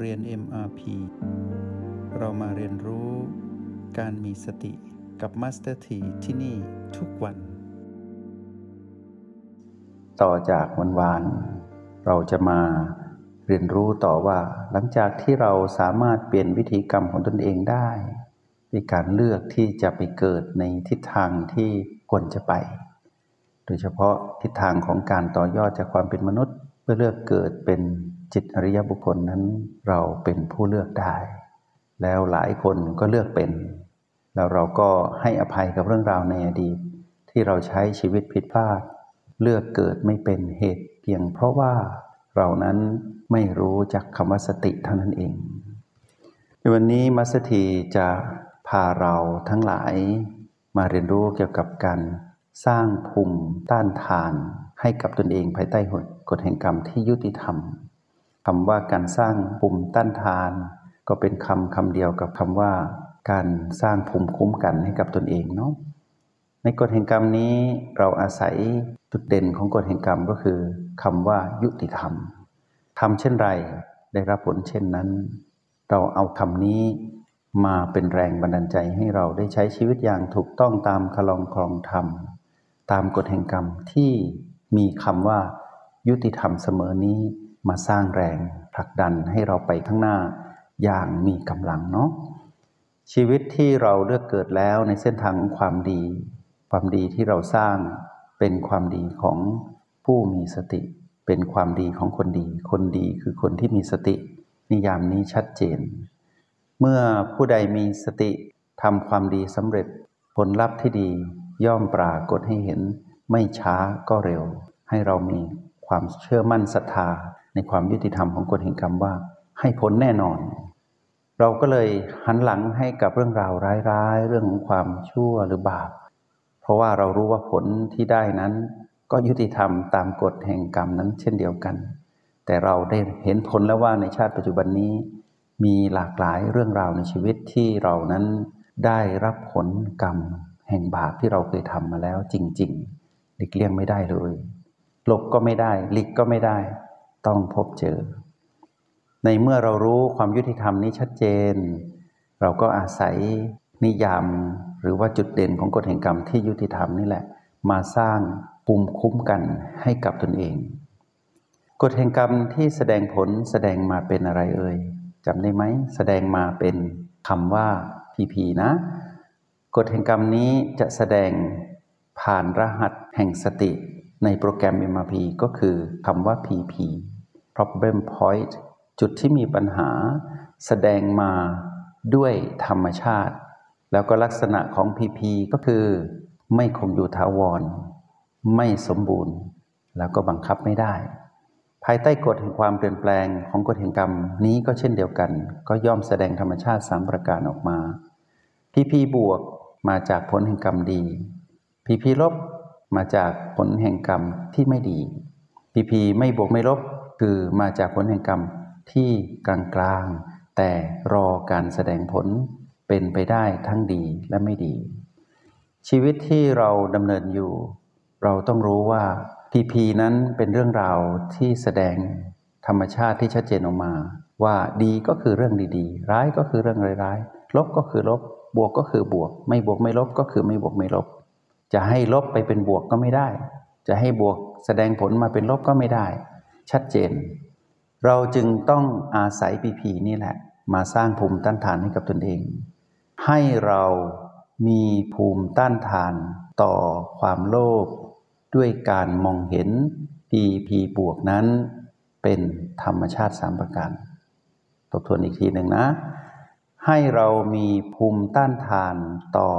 เรียน MRP เรามาเรียนรู้การมีสติกับ Master T ที่ที่นี่ทุกวัน ต่อจากวันวาน เราจะมาเรียนรู้ต่อว่าหลังจากที่เราสามารถเปลี่ยนวิธีกรรมของตนเองได้ด้วยการเลือกที่จะไปเกิดในทิศทางที่ควรจะไป โดยเฉพาะทิศทางของการต่อยอดจากความเป็นมนุษย์ เพื่อเลือกเกิดเป็น จิตอริยบุคคลนั้นเราเป็นผู้เลือกได้ แล้วหลายคนก็เลือกเป็น แล้วเราก็ให้อภัยกับเรื่องราวในอดีต ที่เราใช้ชีวิตผิดพลาด เลือกเกิดไม่เป็นเหตุเพียงเพราะว่าเรานั้นไม่รู้จักคำว่าสติเท่านั้นเอง ในวันนี้มัสถีจะพาเราทั้งหลายมาเรียนรู้เกี่ยวกับการสร้างภูมิต้านทานให้กับตนเองภายใต้กฎแห่งกรรมที่ยุติธรรม คำว่าการสร้างภูมิต้านทาน ก็เป็นคำคำเดียวกับคำว่า การสร้างภูมิคุ้มกันให้กับตนเองเนาะในกฎแห่งกรรมนี้เราอาศัยจุดเด่นของกฎแห่งกรรมก็คือคำว่ายุติธรรมทำเช่นไรได้รับผลเช่นนั้น เราเอาคำนี้มาเป็นแรงบันดาลใจให้เราได้ใช้ชีวิตอย่างถูกต้องตามคลองครองธรรม ตามกฎแห่งกรรมที่มีคำว่า ยุติธรรมเสมอนี้ มาสร้างแรงผลักดันให้เราไปข้างหน้าอย่างมีกำลังเนาะชีวิตที่เราเลือกเกิดแล้วในเส้นทางของความดี ความดีที่เราสร้างเป็นความดีของผู้มีสติ เป็นความดีของคนดี คนดีคือคนที่มีสติ นิยามนี้ชัดเจน เมื่อผู้ใดมีสติทำความดีสำเร็จผลลัพธ์ที่ดีย่อมปรากฏให้เห็น ไม่ช้าก็เร็ว ให้เรามีความเชื่อมั่นศรัทธา ในความยุติธรรมของกฎแห่งกรรมว่า ให้ผลแน่นอน เราก็เลยหันหลังให้กับเรื่องราวร้ายๆ เรื่องของความชั่วหรือบาป เพราะว่าเรารู้ว่าผลที่ได้นั้น ก็ยุติธรรมตามกฎแห่งกรรมนั้นเช่นเดียวกัน แต่เราได้เห็นผลแล้วว่าในชาติปัจจุบันนี้ มีหลากหลายเรื่องราวในชีวิตที่เรานั้นได้รับผลกรรมแห่งบาปที่เราเคยทำมาแล้วจริง ๆ หลีกเลี่ยงไม่ได้เลยหลบก็ไม่ได้หลีกก็ไม่ได้ ต้องพบเจอ ในเมื่อเรารู้ความยุติธรรมนี้ชัดเจน เราก็อาศัยนิยามหรือว่าจุดเด่นของกฎแห่งกรรมที่ยุติธรรมนี่แหละ มาสร้างภูมิคุ้มกันให้กับตนเอง กฎแห่งกรรมที่แสดงผลแสดงมาเป็นอะไรเอ่ยจำได้ไหมแสดงมาเป็นคำว่าพีพีนะกฎแห่งกรรมนี้จะแสดงผ่านรหัสแห่งสติในโปรแกรม MRP ก็คือคำว่า PP problem point จุดที่มีปัญหาแสดงมาด้วยธรรมชาติ แล้วก็ลักษณะของ PP ก็คือ ไม่คงอยู่ถาวร ไม่สมบูรณ์ แล้วก็บังคับไม่ได้ ภายใต้กฎแห่งความเปลี่ยนแปลงของกฎแห่งกรรมนี้ก็เช่นเดียวกัน ก็ย่อมแสดงธรรมชาติสามประการออกมา PP บวกมาจากผลแห่งกรรมดี PP ลบมาจากผลแห่งกรรมที่ไม่ดีพีพีไม่บวกไม่ลบ คือมาจากผลแห่งกรรมที่กลางกลางแต่รอการแสดงผลเป็นไปได้ทั้งดีและไม่ดี ชีวิตที่เราดำเนินอยู่ เราต้องรู้ว่าพีพีนั้นเป็นเรื่องราวที่แสดงธรรมชาติที่ชัดเจนออกมา ว่าดีก็คือเรื่องดีๆ ร้ายก็คือเรื่องร้ายๆลบก็คือลบบวกก็คือบวก ไม่บวกไม่ลบก็คือไม่บวกไม่ลบ จะให้ลบไปเป็นบวกก็ไม่ได้ จะให้บวกแสดงผลมาเป็นลบก็ไม่ได้ ชัดเจน เราจึงต้องอาศัยปีพีนี่แหละ มาสร้างภูมิต้านทานให้กับตนเอง ให้เรามีภูมิต้านทานต่อความโลภด้วยการมองเห็นพีพีบวกนั้น เป็นธรรมชาติสามประการทบทวนอีกทีหนึ่งนะ ให้เรามีภูมิต้านทานต่อ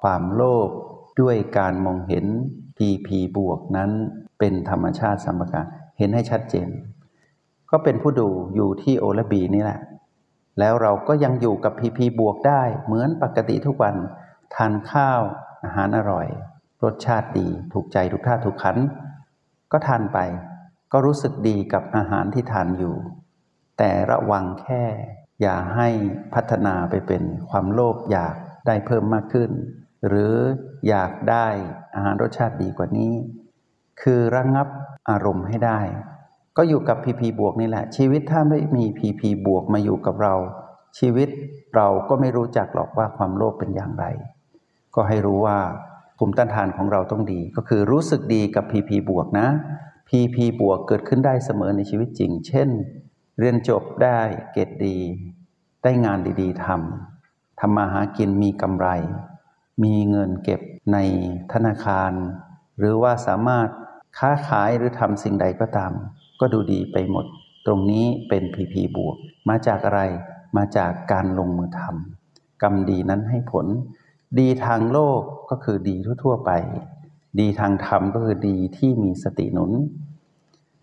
ความโลภด้วยการมองเห็น PP บวกนั้นเป็นธรรมชาติสัมปการ เห็นให้ชัดเจน ก็เป็นผู้ดูอยู่ที่โอและบีนี่แหละ แล้วเราก็ยังอยู่กับ PP บวกได้เหมือนปกติทุกวัน ทานข้าวอาหารอร่อย รสชาติดีถูกใจทุกท่าทุกขัน ก็ทานไป ก็รู้สึกดีกับอาหารที่ทานอยู่ แต่ระวังแค่ อย่าให้พัฒนาไปเป็นความโลภอยากได้เพิ่มมากขึ้น หรืออยากได้อาหารรสชาติดีกว่านี้ คือระงงับ อารมณ์ให้ได้ ก็อยู่กับพีพีบวกนี่แหละ ชีวิตถ้าไม่มีพีพีบวกมาอยู่กับเรา ชีวิตเราก็ไม่รู้จักหรอกว่าความโลภเป็นอย่างไร ก็ให้รู้ว่าภูมิต้านทานของเราต้องดี ก็คือรู้สึกดีกับพีพีบวกนะพีพีบวกเกิดขึ้นได้เสมอในชีวิตจริง เช่น เรียนจบได้เกรดดี ได้งานดีๆทำทำมาหากินมีกำไร มีเงินเก็บในธนาคาร หรือว่าสามารถ ค้าขายหรือทำสิ่งใดก็ตาม ก็ดูดีไปหมด ตรงนี้เป็นพีพีบวก มาจากอะไร มาจากการลงมือทำกรรมดีนั้นให้ผล ดีทางโลกก็คือดีทั่วๆไป ดีทางธรรมก็คือดีที่มีสติหนุน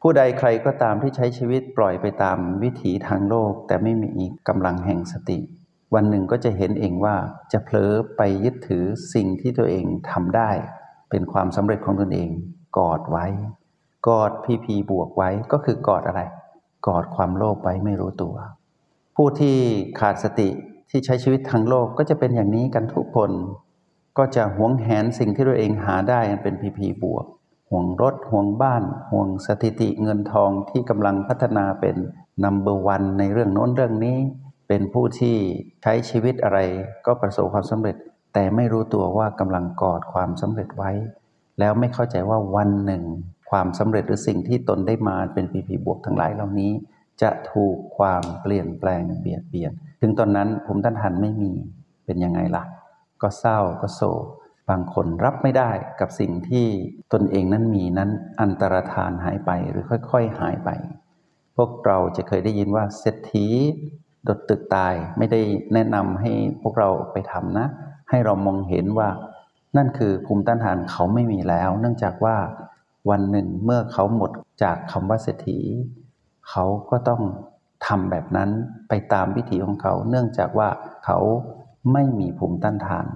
ผู้ใดใครก็ตามที่ใช้ชีวิตปล่อยไปตามวิถีทางโลก แต่ไม่มีกำลังแห่งสติ วันหนึ่งก็จะเห็นเองว่าจะเผลอไปยึดถือสิ่งที่ตัวเองทำได้ เป็นความสำเร็จของตนเอง กอดไว้ กอดพีพีบวกไว้ก็คือกอดอะไร กอดความโลภไว้ไม่รู้ตัว ผู้ที่ขาดสติที่ใช้ชีวิตทางโลกก็จะเป็นอย่างนี้กันทุกคน ก็จะหวงแหนสิ่งที่ตัวเองหาได้เป็นพีพีบวกห่วงรถห่วงบ้าน ห่วงสถิติเงินทองที่กำลังพัฒนาเป็นนัมเบอร์วันในเรื่องโน้นเรื่องนี้ เป็นผู้ที่ใช้ชีวิตอะไรก็ประสบความสำเร็จ แต่ไม่รู้ตัวว่ากำลังกอดความสำเร็จไว้ แล้วไม่เข้าใจว่าวันหนึ่ง ความสำเร็จหรือสิ่งที่ตนได้มาเป็นพีพีบวกทั้งหลายเหล่านี้ จะถูกความเปลี่ยนแปลงเบียดเบียน ถึงตอนนั้นภูมิต้านทานไม่มีเป็นยังไงล่ะ ก็เศร้าก็โศกบางคนรับไม่ได้กับสิ่งที่ตนเองนั้นมีนั้นอันตรธานหายไปหรือค่อยๆหายไป พวกเราจะเคยได้ยินว่าเศรษฐีดดตึกตายไม่ได้แนะนำให้พวกเราไปทำนะ ให้เรามองเห็นว่า นั่นคือภูมิต้านทานเขาไม่มีแล้ว เนื่องจากว่าวันหนึ่งเมื่อเขาหมดจากคำว่าเศรษฐี เขาก็ต้องทำแบบนั้นไปตามวิถีของเขา เนื่องจากว่าเขาไม่มีภูมิต้านทาน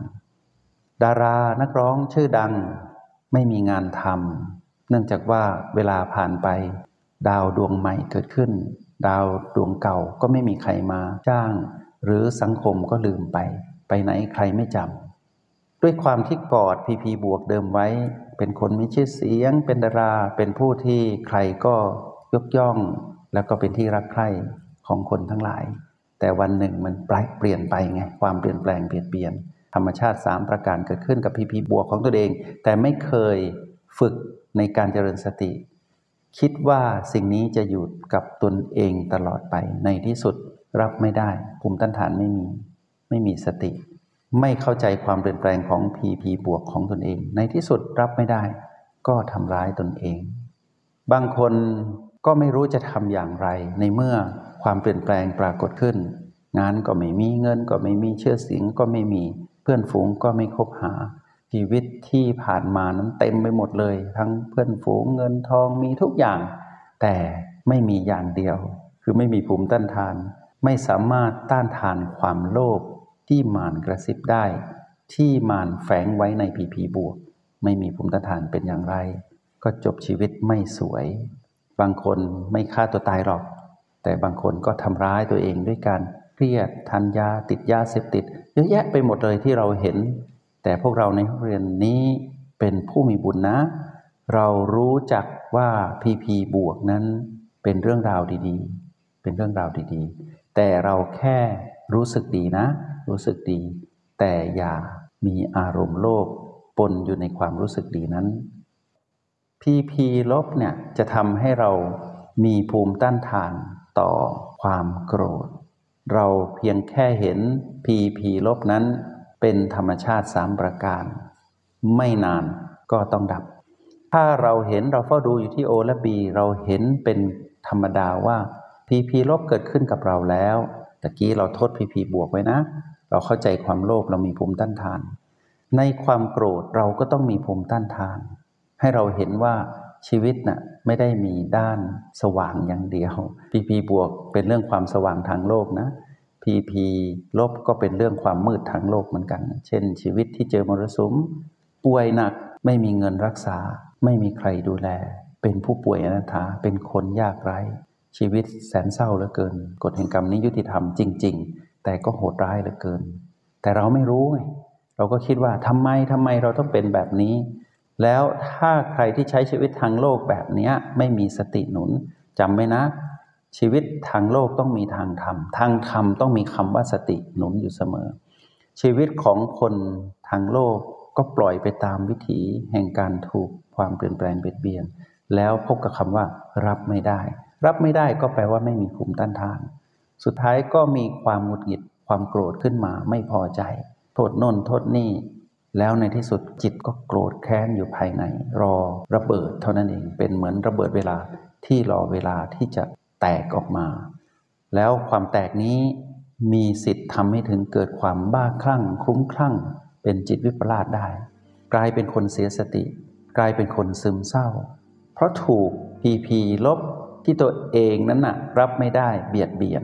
ดารานักร้องชื่อดังไม่มีงานทำเนื่องจากว่าเวลาผ่านไป ดาวดวงใหม่เกิดขึ้น ดาวดวงเก่าก็ไม่มีใครมาจ้าง หรือสังคมก็ลืมไป ไปไหนใครไม่จำ ด้วยความที่กอดพีพีบวกเดิมไว้ เป็นคนมีชื่อเสียง เป็นดารา เป็นผู้ที่ใครก็ยกย่อง แล้วก็เป็นที่รักใคร่ของคนทั้งหลาย แต่วันหนึ่งมันปลเปลี่ยนไปไงความเปลี่ยนแปลงเปลี่ยนเปลี่ยนธรรมชาติ 3 ประการเกิดขึ้นกับพีพีบวกของตัวเอง แต่ไม่เคยฝึกในการเจริญสติ คิดว่าสิ่งนี้จะอยู่กับตนเองตลอดไปในที่สุดรับไม่ได้ภูมิต้านทานไม่มี ไม่มีสติ ไม่เข้าใจความเปลี่ยนแปลงของพีพีบวกของตนเอง ในที่สุดรับไม่ได้ ก็ทำร้ายตนเอง บางคนก็ไม่รู้จะทำอย่างไร ในเมื่อความเปลี่ยนแปลงปรากฏขึ้น งานก็ไม่มีเงินก็ไม่มีเชื่อเสียงก็ไม่มี เพื่อนฝูงก็ไม่คบหา ชีวิตที่ผ่านมานั้นเต็มไปหมดเลย ทั้งเพื่อนฝูงเงินทองมีทุกอย่าง แต่ไม่มีอย่างเดียว คือไม่มีภูมิต้านทาน ไม่สามารถต้านทานความโลภ ที่มานกระซิบได้ ที่มานแฝงไว้ในผีผีบวก ไม่มีภูมิต้านทานเป็นอย่างไร ก็จบชีวิตไม่สวย บางคนไม่ฆ่าตัวตายหรอก แต่บางคนก็ทำร้ายตัวเองด้วยการเครียดทานยาติดยาเสพติดเยอะแยะไปหมดเลยที่เราเห็น แต่พวกเราในห้องเรียนนี้เป็นผู้มีบุญนะ เรารู้จักว่าพีพีบวกนั้นเป็นเรื่องราวดีๆ เป็นเรื่องราวดีๆ แต่เราแค่รู้สึกดีนะ รู้สึกดี แต่อย่ามีอารมณ์โลภปนอยู่ในความรู้สึกดีนั้นพีพีลบเนี่ยจะทำให้เรามีภูมิต้านทานต่อความโกรธ เราเพียงแค่เห็นพีพีลบนั้นเป็นธรรมชาติสามประการ ไม่นานก็ต้องดับ ถ้าเราเห็นเราเฝ้าดูอยู่ที่โอและบีเราเห็นเป็นธรรมดาว่าพีพีลบเกิดขึ้นกับเราแล้วตะกี้เราโทษพีพีบวกไว้นะ เราเข้าใจความโลภเรามีภูมิต้านทาน ในความโกรธเราก็ต้องมีภูมิต้านทาน ให้เราเห็นว่าชีวิตน่ะไม่ได้มีด้านสว่างอย่างเดียวพีพีบวกเป็นเรื่องความสว่างทางโลกนะพีพีลบก็เป็นเรื่องความมืดทางโลกเหมือนกัน เช่น ชีวิตที่เจอมรสุม ป่วยหนักไม่มีเงินรักษา ไม่มีใครดูแล เป็นผู้ป่วยอนาถาเป็นคนยากไร้ ชีวิตแสนเศร้าเหลือเกินกฎแห่งกรรมนี้ยุติธรรมจริง ๆ แต่ก็โหดร้ายเหลือเกิน แต่เราไม่รู้ไงเราก็คิดว่าทำไมทำไมเราต้องเป็นแบบนี้ แล้วถ้าใครที่ใช้ชีวิตทางโลกแบบนี้ไม่มีสติหนุนจำไว้นะ ชีวิตทางโลกต้องมีทางธรรมทางธรรมต้องมีคำว่าสติหนุนอยู่เสมอ ชีวิตของคนทางโลกก็ปล่อยไปตามวิถีแห่งการถูกความเปลี่ยนแปลงเบียดเบียน แล้วพบกับคำว่า รับไม่ได้ รับไม่ได้ก็แปลว่าไม่มีภูมิต้านทาน สุดท้ายก็มีความหงุดหงิดความโกรธขึ้นมาไม่พอใจ โทษน่นโทษนี่ แล้วในที่สุดจิตก็โกรธแค้นอยู่ภายใน รอระเบิดเท่านั้นเองเป็นเหมือนระเบิดเวลาที่รอเวลาที่จะแตกออกมา แล้วความแตกนี้มีสิทธิ์ทำให้ถึงเกิดความบ้าคลั่ง คลุ้มคลั่ง เป็นจิตวิปลาสได้ กลายเป็นคนเสียสติ กลายเป็นคนซึมเศร้า เพราะถูกพีพีลบที่ตัวเองนั้นน่ะรับไม่ได้เบียดเบียน